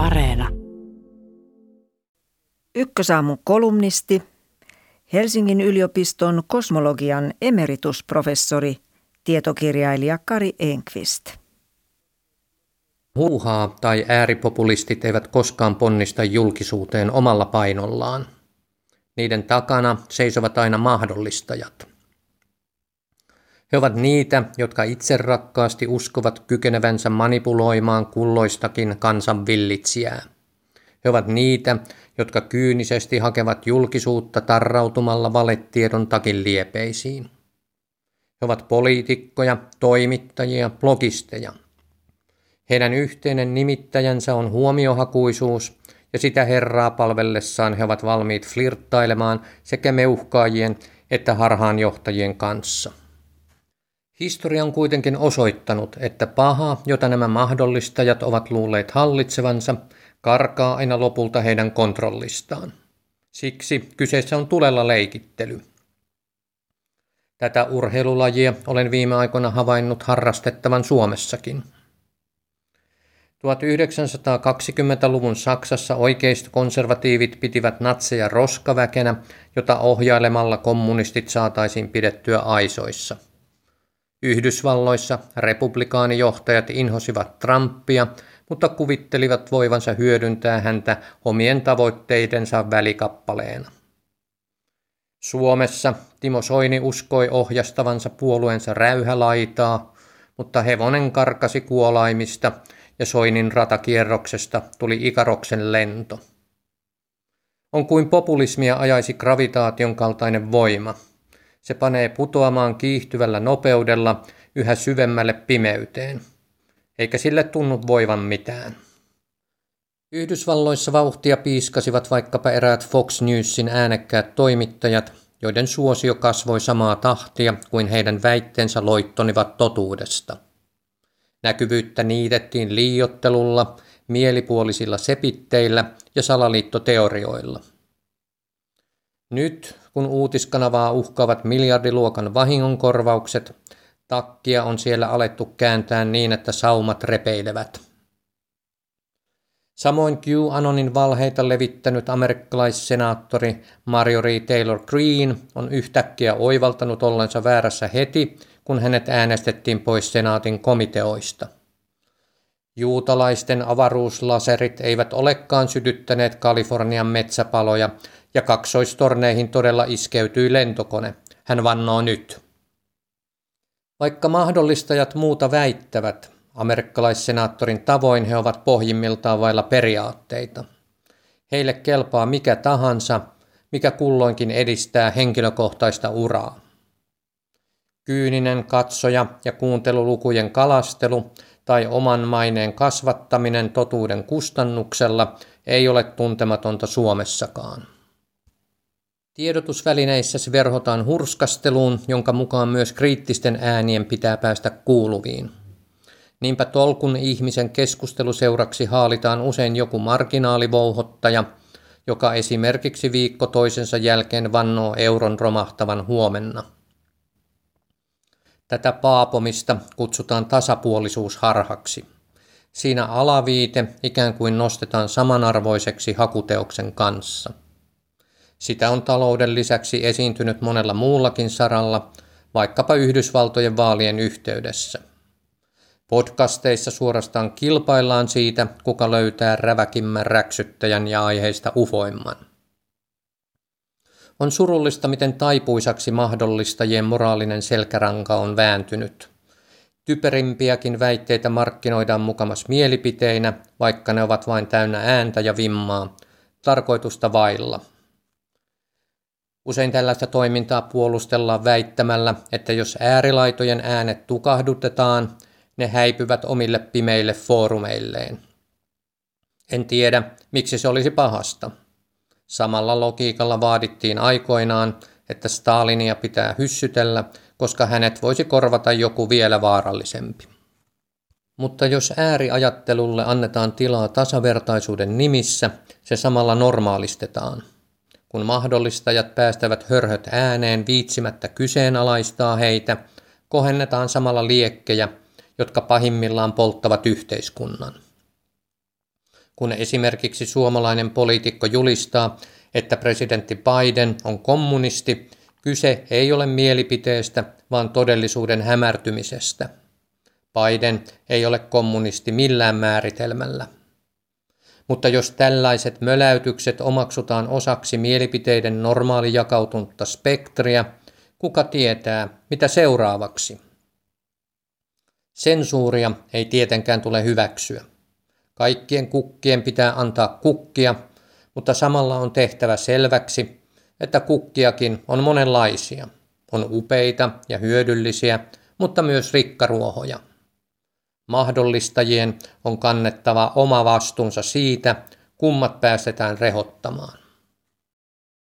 Areena. Ykkösaamun kolumnisti, Helsingin yliopiston kosmologian emeritusprofessori, tietokirjailija Kari Enqvist. Huuhaa tai ääripopulistit eivät koskaan ponnista julkisuuteen omalla painollaan. Niiden takana seisovat aina mahdollistajat. He ovat niitä, jotka itse rakkaasti uskovat kykenevänsä manipuloimaan kulloistakin kansan villitsijää. He ovat niitä, jotka kyynisesti hakevat julkisuutta tarrautumalla valetiedon takin liepeisiin. He ovat poliitikkoja, toimittajia, blogisteja. Heidän yhteinen nimittäjänsä on huomiohakuisuus, ja sitä herraa palvellessaan he ovat valmiit flirttailemaan sekä meuhkaajien että harhaanjohtajien kanssa. Historia on kuitenkin osoittanut, että paha, jota nämä mahdollistajat ovat luulleet hallitsevansa, karkaa aina lopulta heidän kontrollistaan. Siksi kyseessä on tulella leikittely. Tätä urheilulajia olen viime aikoina havainnut harrastettavan Suomessakin. 1920-luvun Saksassa konservatiivit pitivät natseja roskaväkenä, jota ohjailemalla kommunistit saataisiin pidettyä aisoissa – Yhdysvalloissa republikaanijohtajat inhosivat Trumpia, mutta kuvittelivat voivansa hyödyntää häntä omien tavoitteidensa välikappaleena. Suomessa Timo Soini uskoi ohjastavansa puolueensa räyhälaitaa, mutta hevonen karkasi kuolaimista ja Soinin ratakierroksesta tuli Ikaroksen lento. On kuin populismia ajaisi gravitaation kaltainen voima – se panee putoamaan kiihtyvällä nopeudella yhä syvemmälle pimeyteen. Eikä sille tunnu voivan mitään. Yhdysvalloissa vauhtia piiskasivat vaikkapa eräät Fox Newsin äänekkäät toimittajat, joiden suosio kasvoi samaa tahtia kuin heidän väitteensä loittonivat totuudesta. Näkyvyyttä niitettiin liiottelulla, mielipuolisilla sepitteillä ja salaliittoteorioilla. Nyt kun uutiskanavaa uhkaavat miljardiluokan vahingonkorvaukset, takkia on siellä alettu kääntää niin, että saumat repeilevät. Samoin QAnonin valheita levittänyt amerikkalaissenaattori Marjorie Taylor Greene on yhtäkkiä oivaltanut ollensa väärässä heti, kun hänet äänestettiin pois senaatin komiteoista. Juutalaisten avaruuslaserit eivät olekaan sytyttäneet Kalifornian metsäpaloja, ja kaksoistorneihin todella iskeytyi lentokone. Hän vannoo nyt. Vaikka mahdollistajat muuta väittävät, amerikkalaissenaattorin tavoin he ovat pohjimmiltaan vailla periaatteita. Heille kelpaa mikä tahansa, mikä kulloinkin edistää henkilökohtaista uraa. Kyyninen katsoja ja kuuntelulukujen kalastelu tai oman maineen kasvattaminen totuuden kustannuksella ei ole tuntematonta Suomessakaan. Tiedotusvälineissä verhotaan hurskasteluun, jonka mukaan myös kriittisten äänien pitää päästä kuuluviin. Niinpä tolkun ihmisen keskusteluseuraksi haalitaan usein joku marginaalivouhottaja, joka esimerkiksi viikko toisensa jälkeen vannoo euron romahtavan huomenna. Tätä paapomista kutsutaan tasapuolisuusharhaksi. Siinä alaviite ikään kuin nostetaan samanarvoiseksi hakuteoksen kanssa – sitä on talouden lisäksi esiintynyt monella muullakin saralla, vaikkapa Yhdysvaltojen vaalien yhteydessä. Podcasteissa suorastaan kilpaillaan siitä, kuka löytää räväkimmän räksyttäjän ja aiheista ufoimman. On surullista, miten taipuisaksi mahdollistajien moraalinen selkäranka on vääntynyt. Typerimpiäkin väitteitä markkinoidaan mukamas mielipiteinä, vaikka ne ovat vain täynnä ääntä ja vimmaa, tarkoitusta vailla – Usein tällaista toimintaa puolustellaan väittämällä, että jos äärilaitojen äänet tukahdutetaan, ne häipyvät omille pimeille foorumeilleen. En tiedä, miksi se olisi pahasta. Samalla logiikalla vaadittiin aikoinaan, että Stalinia pitää hyssytellä, koska hänet voisi korvata joku vielä vaarallisempi. Mutta jos ääriajattelulle annetaan tilaa tasavertaisuuden nimissä, se samalla normaalistetaan – kun mahdollistajat päästävät hörhöt ääneen viitsimättä kyseenalaistaa heitä, kohennetaan samalla liekkejä, jotka pahimmillaan polttavat yhteiskunnan. kun esimerkiksi suomalainen poliitikko julistaa, että presidentti Biden on kommunisti, kyse ei ole mielipiteestä, vaan todellisuuden hämärtymisestä. Biden ei ole kommunisti millään määritelmällä. Mutta jos tällaiset möläytykset omaksutaan osaksi mielipiteiden normaali jakautunutta spektriä, kuka tietää, mitä seuraavaksi? Sensuuria ei tietenkään tule hyväksyä. Kaikkien kukkien pitää antaa kukkia, mutta samalla on tehtävä selväksi, että kukkiakin on monenlaisia. On upeita ja hyödyllisiä, mutta myös rikkaruohoja. Mahdollistajien on kannettava oma vastuunsa siitä, kummat päästetään rehottamaan.